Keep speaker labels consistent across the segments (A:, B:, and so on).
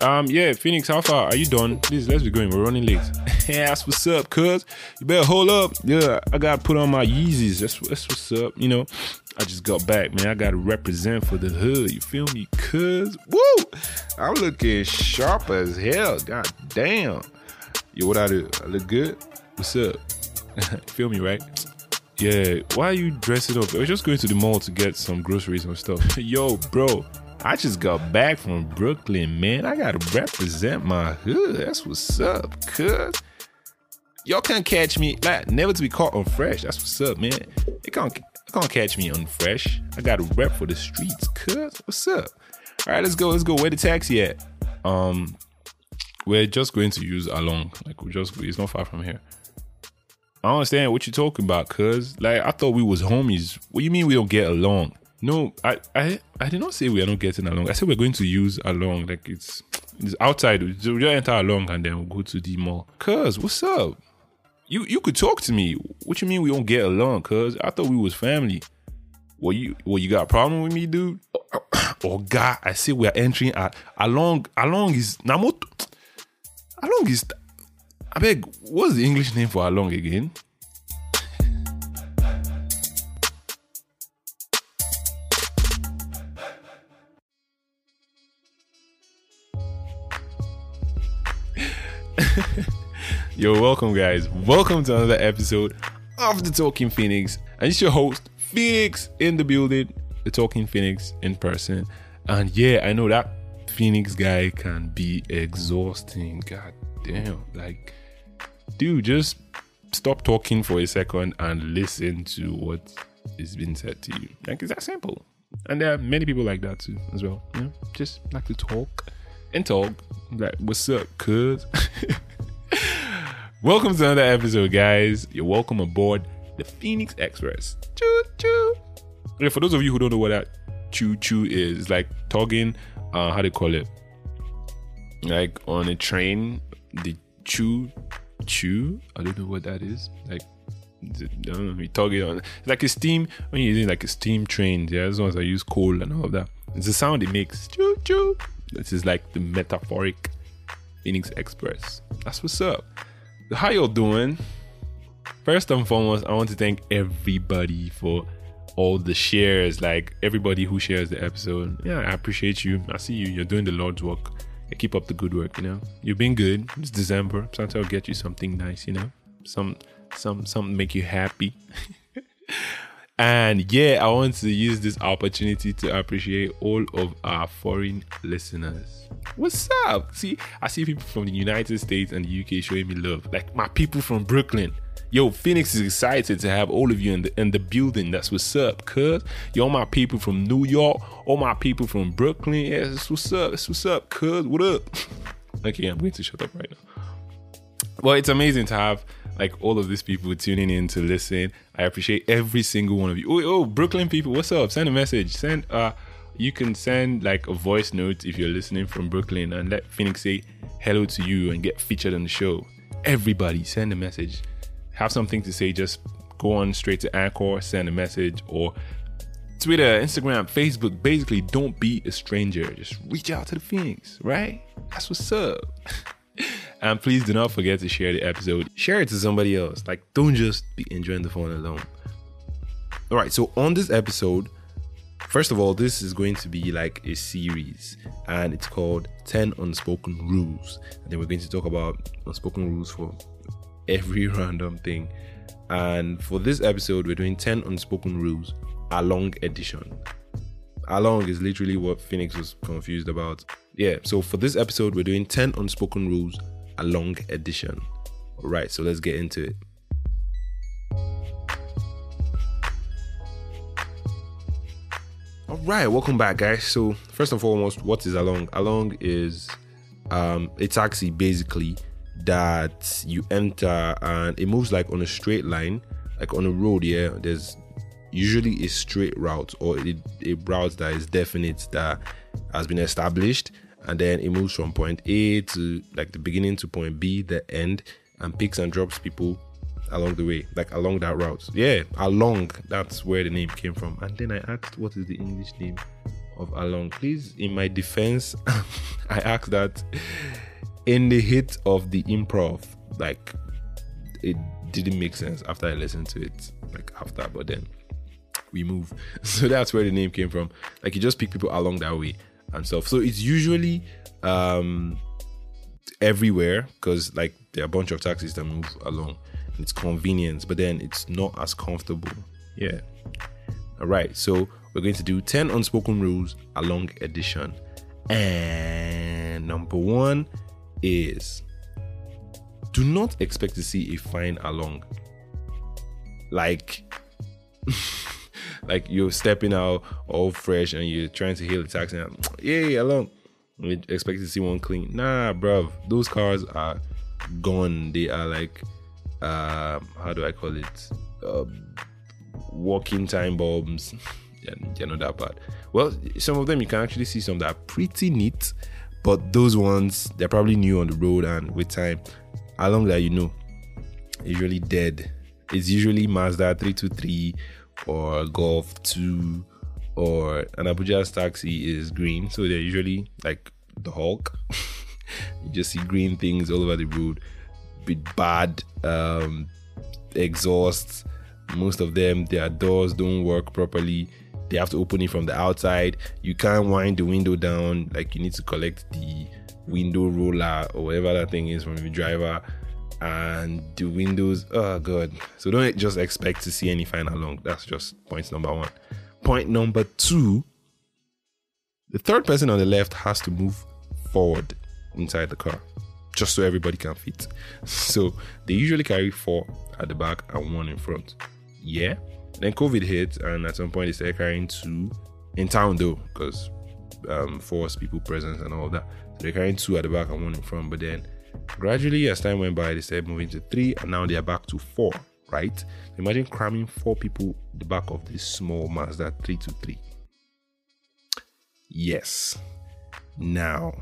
A: Um, yeah, Phoenix, how far are you done? Please, let's be going. We're running late. yeah, that's what's up, cuz. You better hold up. Yeah, I gotta put on my Yeezys. That's that's what's up. You know, I just got back, man. I gotta represent for the hood. You feel me, cuz? Woo! I'm looking sharp as hell. God damn. Yo, what I do? I look good. What's up? feel me, right? Yeah. Why are you dressing up? I was just going to the mall to get some groceries and stuff. Yo, bro. I just got back from Brooklyn, man. I gotta represent my hood. That's what's up, cuz. Y'all can't catch me like never to be caught unfresh. That's what's up, man. It can't can't catch me unfresh. I gotta rep for the streets, cuz. What's up? All right, let's go. Let's go. Where the taxi at? Um, we're just going to use along. Like we just it's not far from here. I don't understand what you're talking about, cuz. Like I thought we was homies. What do you mean we don't get along? No, I, I, I did not say we are not getting along. I said we're going to use along. Like it's, it's outside. We just enter along and then we'll go to the mall. Cuz, what's up? You you could talk to me. What you mean we don't get along? Cuz I thought we was family. What you what you got a problem with me, dude? Oh God, I say we are entering at along. Along is Namoto. Along is. I beg. What's the English name for along again? Yo, welcome, guys. Welcome to another episode of the Talking Phoenix. And it's your host, Phoenix, in the building, the Talking Phoenix in person. And yeah, I know that Phoenix guy can be exhausting. God damn. Like, dude, just stop talking for a second and listen to what is being said to you. Like, it's that simple. And there are many people like that too, as well. You know, just like to talk and talk. Like, what's up, cuz? welcome to another episode, guys. You're welcome aboard the Phoenix Express. Choo choo. Yeah, for those of you who don't know what that choo choo is, like talking, uh, how do you call it? Like on a train, the choo choo. I don't know what that is. Like, I don't know, we talking on it's like a steam when you're using like a steam train. Yeah, those ones I use coal and all of that. It's the sound it makes. Choo choo. This is like the metaphoric Phoenix Express. That's what's up. How y'all doing? First and foremost, I want to thank everybody for all the shares, like everybody who shares the episode. Yeah, I appreciate you. I see you. You're doing the Lord's work. Yeah, keep up the good work, you know. You've been good. It's December. Sometimes I'll get you something nice, you know. Some some something make you happy. And yeah, I want to use this opportunity to appreciate all of our foreign listeners. What's up? See, I see people from the United States and the UK showing me love. Like my people from Brooklyn. Yo, Phoenix is excited to have all of you in the in the building. That's what's up, cuz. Yo, my people from New York, all my people from Brooklyn. Yeah, what's up. What's up, cuz. What up? okay, I'm going to shut up right now. Well, it's amazing to have like all of these people tuning in to listen. I appreciate every single one of you. Oh, oh, Brooklyn people, what's up? Send a message. Send uh you can send like a voice note if you're listening from Brooklyn and let Phoenix say hello to you and get featured on the show. Everybody send a message. Have something to say, just go on straight to Anchor, send a message or Twitter, Instagram, Facebook. Basically, don't be a stranger. Just reach out to the Phoenix, right? That's what's up. And please do not forget to share the episode. Share it to somebody else. Like, don't just be enjoying the phone alone. All right, so on this episode, first of all, this is going to be like a series, and it's called 10 Unspoken Rules. And then we're going to talk about unspoken rules for every random thing. And for this episode, we're doing 10 Unspoken Rules Along Edition. Along is literally what Phoenix was confused about. Yeah, so for this episode, we're doing 10 Unspoken Rules a long edition. All right, so let's get into it. All right, welcome back, guys. So first and foremost, what is along? Along is um, a taxi basically that you enter and it moves like on a straight line, like on a road. Yeah, there's usually a straight route or a, a route that is definite that has been established and then it moves from point A to like the beginning to point B, the end, and picks and drops people along the way, like along that route. Yeah, along. That's where the name came from. And then I asked, what is the English name of along. Please, in my defense, I asked that in the hit of the improv, like it didn't make sense after I listened to it, like after, but then we move. So that's where the name came from. Like you just pick people along that way and stuff. So it's usually um everywhere because like there are a bunch of taxis that move along. It's convenience, but then it's not as comfortable. Yeah. All right. So we're going to do 10 unspoken rules along edition. And number one is do not expect to see a fine along. Like, like you're stepping out all fresh and you're trying to hail a taxi. And, Yay, along. You expect to see one clean. Nah, bruv. Those cars are gone. They are like, uh, how do I call it? Uh, walking time bombs. yeah, they're not that bad. Well, some of them you can actually see some that are pretty neat, but those ones they're probably new on the road and with time, along that you know, usually dead. It's usually Mazda 323 or Golf 2 or an Abuja's taxi is green, so they're usually like the Hulk. you just see green things all over the road with bad um, exhausts. Most of them, their doors don't work properly. They have to open it from the outside. You can't wind the window down. Like you need to collect the window roller or whatever that thing is from the driver. And the windows, oh god. So don't just expect to see any fine along. That's just point number one. Point number two the third person on the left has to move forward inside the car just so everybody can fit. So they usually carry four at the back and one in front. Yeah. Then COVID hit, and at some point they started carrying two in town though, because um, force people presence and all that. So they're carrying two at the back and one in front. But then gradually, as time went by, they started moving to three, and now they are back to four. Right? Imagine cramming four people the back of this small Mazda 323. Yes. Now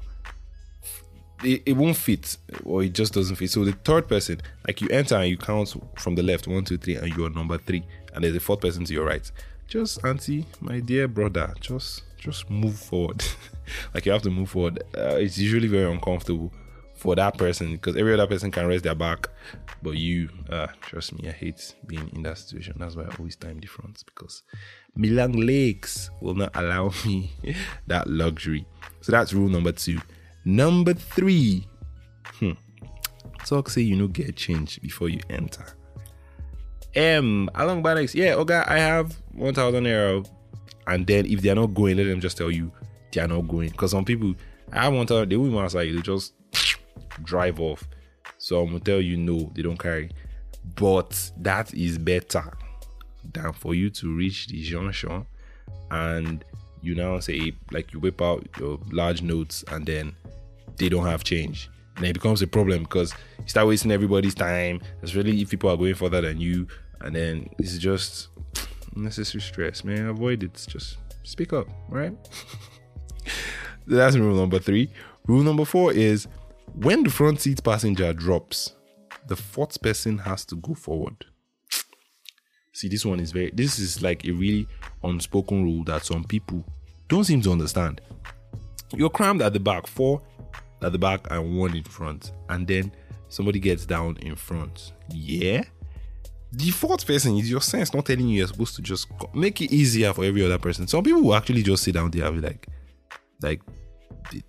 A: it, it won't fit or it just doesn't fit. So the third person, like you enter and you count from the left, one, two, three, and you're number three, and there's a fourth person to your right. Just auntie, my dear brother, just just move forward. like you have to move forward. Uh, it's usually very uncomfortable for that person because every other person can rest their back, but you, uh, trust me, I hate being in that situation. That's why I always time difference because Milan legs will not allow me that luxury. So that's rule number two. Number three, hmm. talk say you know get change before you enter. M along by next, yeah, okay, I have one thousand euro, and then if they are not going, let them just tell you they are not going. Because some people, I one thousand, they won't answer you, they just drive off. So I'm gonna tell you no, they don't carry. But that is better than for you to reach the junction and you now say like you whip out your large notes and then they don't have change. And it becomes a problem because you start wasting everybody's time, especially if people are going further than you. And then it's just unnecessary stress, man. Avoid it. Just speak up, right? That's rule number three. Rule number four is when the front seat passenger drops, the fourth person has to go forward. See, this one is very, this is like a really unspoken rule that some people don't seem to understand. You're crammed at the back, four at the back and one in front, and then somebody gets down in front. Yeah. The fourth person is your sense not telling you you're supposed to just make it easier for every other person. Some people will actually just sit down there and be like, like,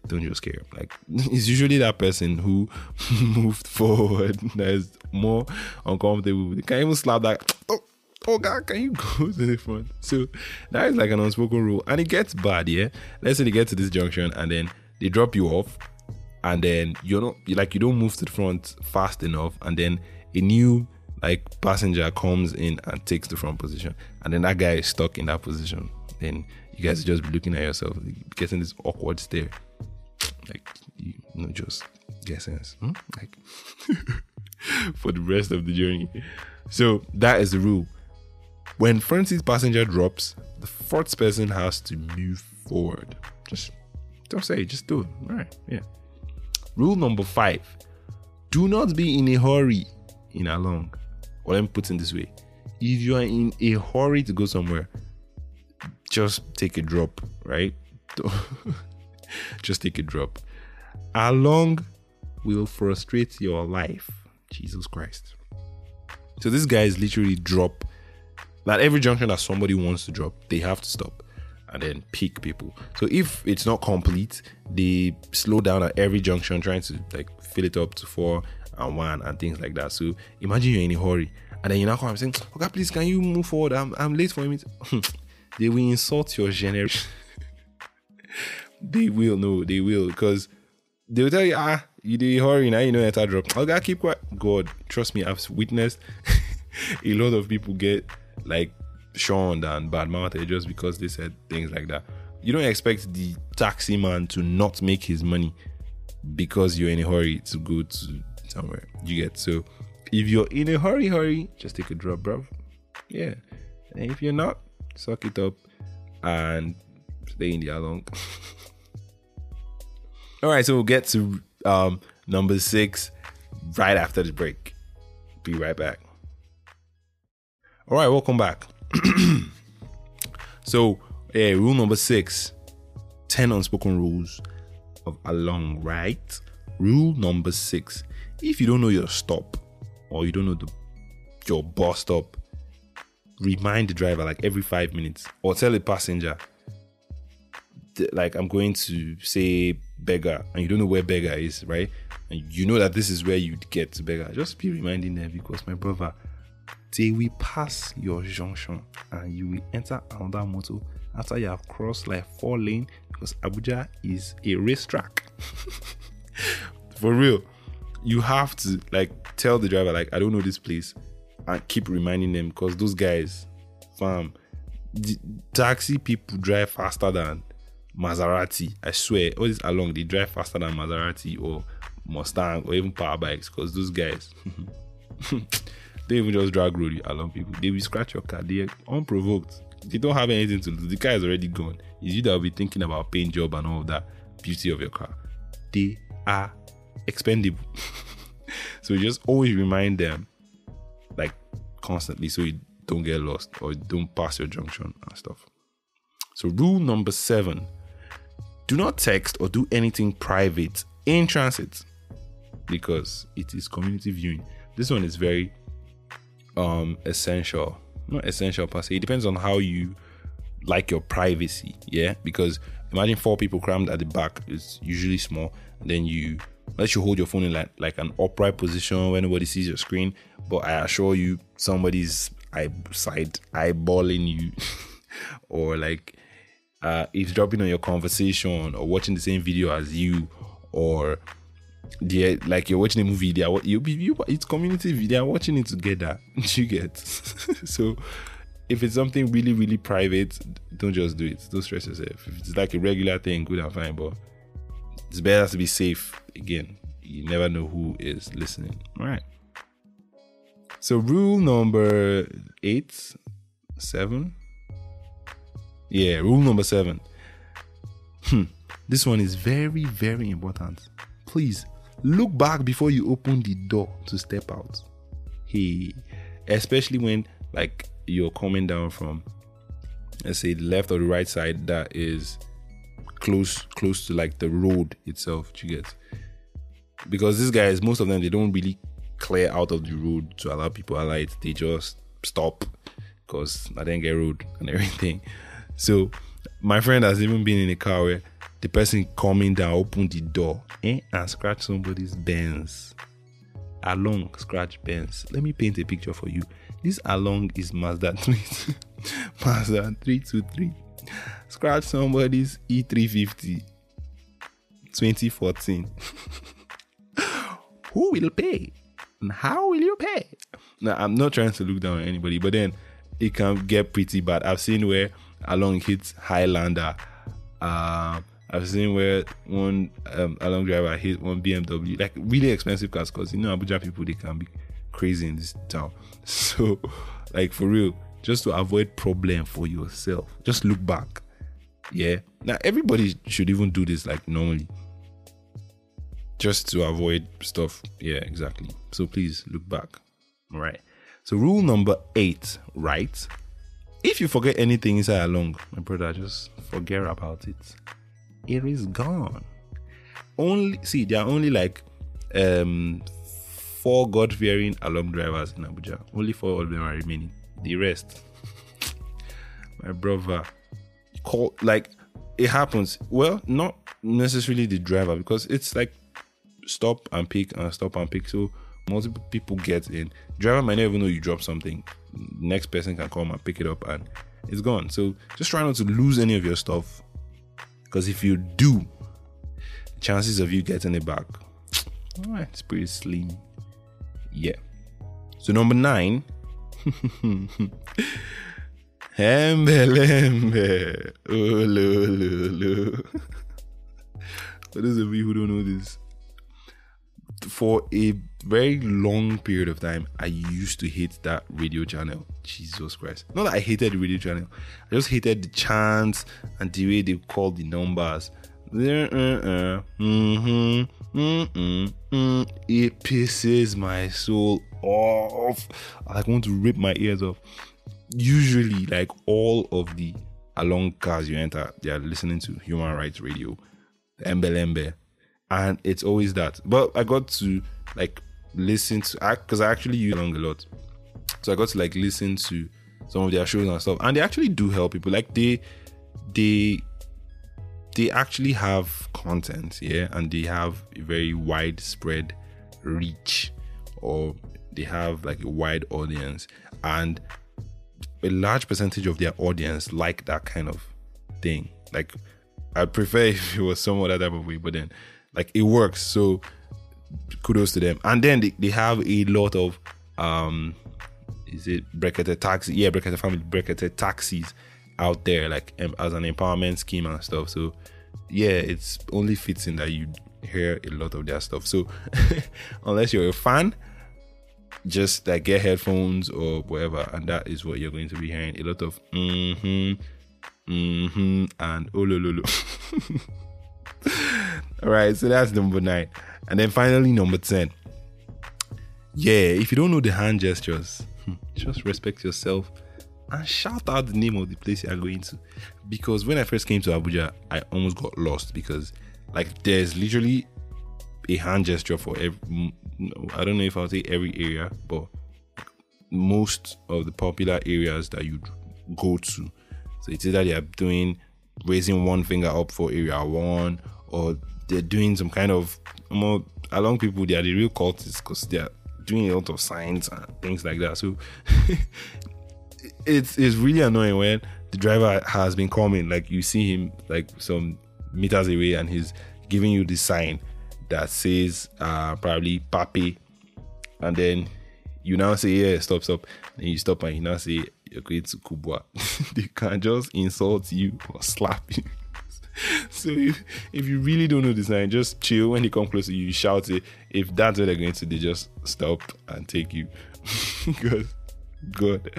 A: don't just care. Like, it's usually that person who moved forward that is more uncomfortable. They can't even slap that. Oh, oh God, can you go to the front? So that is like an unspoken rule, and it gets bad. Yeah, let's say they get to this junction and then they drop you off and then you're not like you don't move to the front fast enough and then a new like passenger comes in and takes the front position and then that guy is stuck in that position then you guys just looking at yourself getting this awkward stare. Like you know just get sense hmm? like for the rest of the journey. So that is the rule. When front seat passenger drops the fourth person has to move forward. Just don't say just do it. All right yeah. Rule number five do not be in a hurry in along. Or let me put it this way. If you are in a hurry to go somewhere, just take a drop, right? just take a drop. How long will frustrate your life. Jesus Christ. So this guy is literally drop. At every junction that somebody wants to drop, they have to stop and then pick people. So if it's not complete, they slow down at every junction, trying to like fill it up to four and one and things like that. So imagine you're in a hurry and then you now come and saying, Okay, please can you move forward? I'm I'm late for a meeting. they will insult your generation. they will no, they will because they'll tell you, ah, you did hurry now, you know that drop. I gotta keep quiet. God, trust me, I've witnessed a lot of people get like shunned and bad mouthed just because they said things like that. You don't expect the taxi man to not make his money because you're in a hurry to go to somewhere. You get so if you're in a hurry, hurry, just take a drop, bro. Yeah. And if you're not, suck it up and stay in the along. All right, so we'll get to um, number six right after the break. Be right back. All right, welcome back. so, yeah, rule number six 10 unspoken rules of along, right? Rule number six if you don't know your stop or you don't know the your bus stop, remind the driver like every five minutes or tell a passenger like I'm going to say Berger and you don't know where Berger is, right? And you know that this is where you'd get to Berger. Just be reminding them because my brother, they will pass your junction and you will enter another motor after you have crossed like four lane because Abuja is a racetrack. For real. You have to like tell the driver, like, I don't know this place, and keep reminding them because those guys, fam, taxi people drive faster than Maserati. I swear, all this along they drive faster than Maserati or Mustang or even power bikes because those guys they even just drag road along people. They will scratch your car. They're unprovoked. They don't have anything to do. The car is already gone. It's you that will be thinking about paint job and all of that beauty of your car. They are expendable. so just always remind them like constantly so you don't get lost or don't pass your junction and stuff. So rule number seven do not text or do anything private in transit because it is community viewing. This one is very um essential. Not essential per se. It depends on how you like your privacy. Yeah. Because imagine four people crammed at the back. It's usually small. And then you let you hold your phone in like, like an upright position where nobody sees your screen. But I assure you somebody's eye side eyeballing you. Or like uh, eavesdropping on your conversation or watching the same video as you or they like you're watching a movie they are you, you it's community they are watching it together. You get? So if it's something really really private don't just do it. Don't stress yourself. If it's like a regular thing good and fine but it's better to be safe again you never know who is listening all right so rule number eight seven yeah, rule number seven. Hmm. This one is very, very important. Please look back before you open the door to step out. Hey, especially when like you're coming down from let's say the left or the right side that is close close to like the road itself. You get because these guys, most of them, they don't really clear out of the road to allow people alight. They just stop because I didn't get road and everything. So my friend has even been in a car where the person coming down opened the door eh, and scratched somebody's Benz. Along scratch Benz. Let me paint a picture for you. This along is Mazda 3, Mazda 323. Scratch somebody's E350 2014. Who will pay? And how will you pay? Now, I'm not trying to look down on anybody, but then it can get pretty bad. I've seen where along hit Highlander. Uh, I've seen where one um, along driver hit one BMW, like really expensive cars, because you know Abuja people they can be crazy in this town. So, like for real, just to avoid problem for yourself, just look back. Yeah. Now everybody should even do this like normally. Just to avoid stuff. Yeah, exactly. So please look back. All right. So rule number eight, right? if you forget anything inside along, my brother, just forget about it. it is gone. Only see, there are only like um four God fearing along drivers in Abuja. Only four of them are remaining. The rest, my brother, call like it happens. Well, not necessarily the driver because it's like stop and pick and stop and pick. So multiple people get in. Driver might not even know you dropped something. Next person can come and pick it up and it's gone. So just try not to lose any of your stuff. Because if you do, chances of you getting it back, all right, it's pretty slim. Yeah. So number nine. Hembe lembe. For those of you who don't know this, for a very long period of time, I used to hate that radio channel. Jesus Christ. Not that I hated the radio channel, I just hated the chants and the way they called the numbers. Mm-hmm, mm-hmm, it pisses my soul off. I want to rip my ears off. Usually, like all of the along cars you enter, they are listening to human rights radio, Embe and it's always that. But I got to like listen to because I actually use along a lot, so I got to like listen to some of their shows and stuff, and they actually do help people. Like they they they actually have content, yeah, and they have a very widespread reach, or they have like a wide audience, and a large percentage of their audience like that kind of thing. Like I'd prefer if it was somewhat that type of way, but then like it works. So kudos to them. And then they, they have a lot of um is it Brekete taxi? Yeah, Brekete family Brekete taxis out there, like um, as an empowerment scheme and stuff. So yeah, it's only fits in that you hear a lot of their stuff. So unless you're a fan, just like get headphones or whatever, and that is what you're going to be hearing. A lot of mm-hmm, mm-hmm, and oh lo. All right, so that's number nine. And then finally, number 10. Yeah, if you don't know the hand gestures, hmm, just respect yourself and shout out the name of the place you are going to. Because when I first came to Abuja, I almost got lost because, like, there's literally a hand gesture for every. I don't know if I'll say every area, but most of the popular areas that you go to. So it's either they are doing raising one finger up for area one, or they're doing some kind of more along people they are the real cultists because they're doing a lot of signs and things like that so it's it's really annoying when the driver has been coming like you see him like some meters away and he's giving you the sign that says uh probably papi and then you now say yeah stop stop and you stop and you now say you're going to kubwa they can just insult you or slap you so if, if you really don't know the sign, just chill. When they come close to you, shout it. If that's what they're going to, they just stop and take you. because God,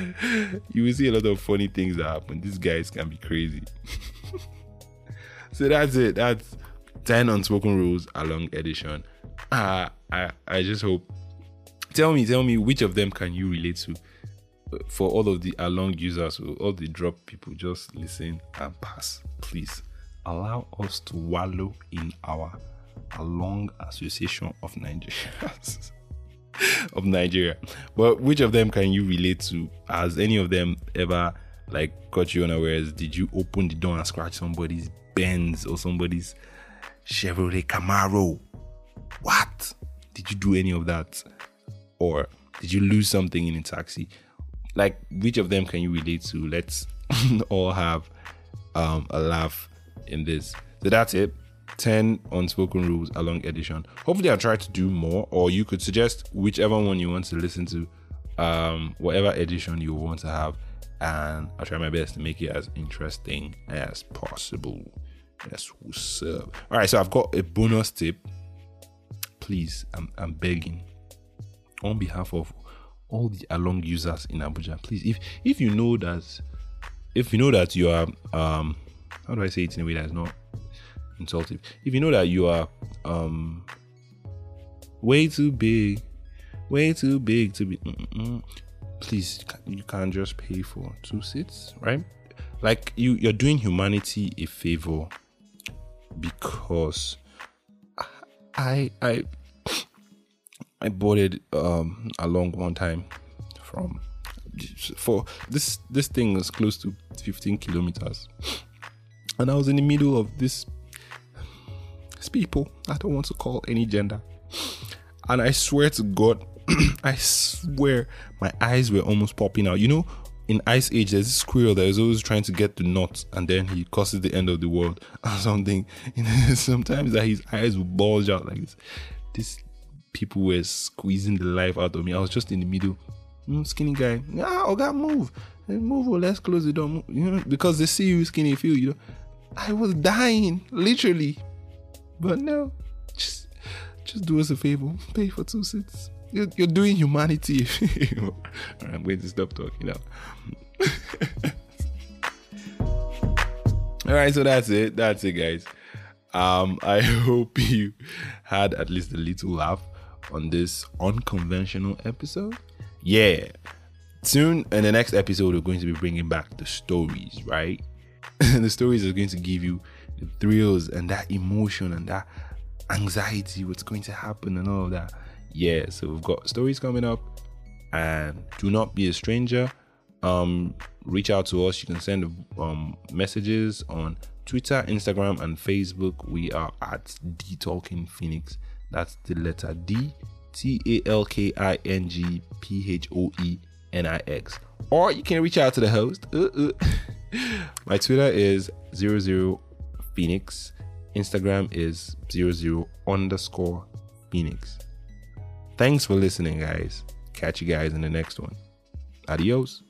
A: you will see a lot of funny things that happen. These guys can be crazy. so that's it. That's 10 unspoken rules along edition. Uh, I I just hope. Tell me, tell me which of them can you relate to? For all of the along users, all the drop people, just listen and pass, please allow us to wallow in our long association of Nigeria. of Nigeria. But which of them can you relate to? Has any of them ever like caught you unawares? Did you open the door and scratch somebody's Benz or somebody's Chevrolet Camaro? What? Did you do any of that? Or did you lose something in a taxi? Like which of them can you relate to? Let's all have um, a laugh in this. So that's it. 10 unspoken rules along edition. Hopefully I'll try to do more or you could suggest whichever one you want to listen to um whatever edition you want to have and I'll try my best to make it as interesting as possible. Yes, what's up? All right, so I've got a bonus tip. Please, I'm, I'm begging on behalf of all the along users in Abuja. Please, if if you know that if you know that you are um how do I say it in a way that's not insultive? If you know that you are um way too big, way too big to be, please you can't just pay for two seats, right? Like you, you're doing humanity a favor because I I I bought it um a long one time from for this this thing was close to 15 kilometers. And I was in the middle of this people I don't want to call any gender. And I swear to God I swear my eyes were almost popping out. You know in Ice Age, there's this squirrel that is always trying to get the nut, and then he causes the end of the world or something. sometimes that his eyes will bulge out like this. These people were squeezing the life out of me. I was just in the middle, mm, skinny guy. Ah, oh God, move, move. Or let's close the door. Move. You know, because they see you skinny, feel you know. I was dying, literally, but no, just just do us a favor, pay for two seats you're, you're doing humanity. I'm going to stop talking now. All right, so that's it. That's it, guys. Um, I hope you had at least a little laugh on this unconventional episode. Yeah. Soon in the next episode, we're going to be bringing back the stories, right? the stories are going to give you the thrills and that emotion and that anxiety, what's going to happen and all of that yeah, so we've got stories coming up, and do not be a stranger. Um, reach out to us. You can send um, messages on Twitter, Instagram, and Facebook. We are at D Talking Phoenix. That's the letter D T A L K I N G P H O E N I X. Or you can reach out to the host. Uh, uh. My Twitter is 00 Phoenix. Instagram is 00 underscore Phoenix. Thanks for listening, guys. Catch you guys in the next one. Adios.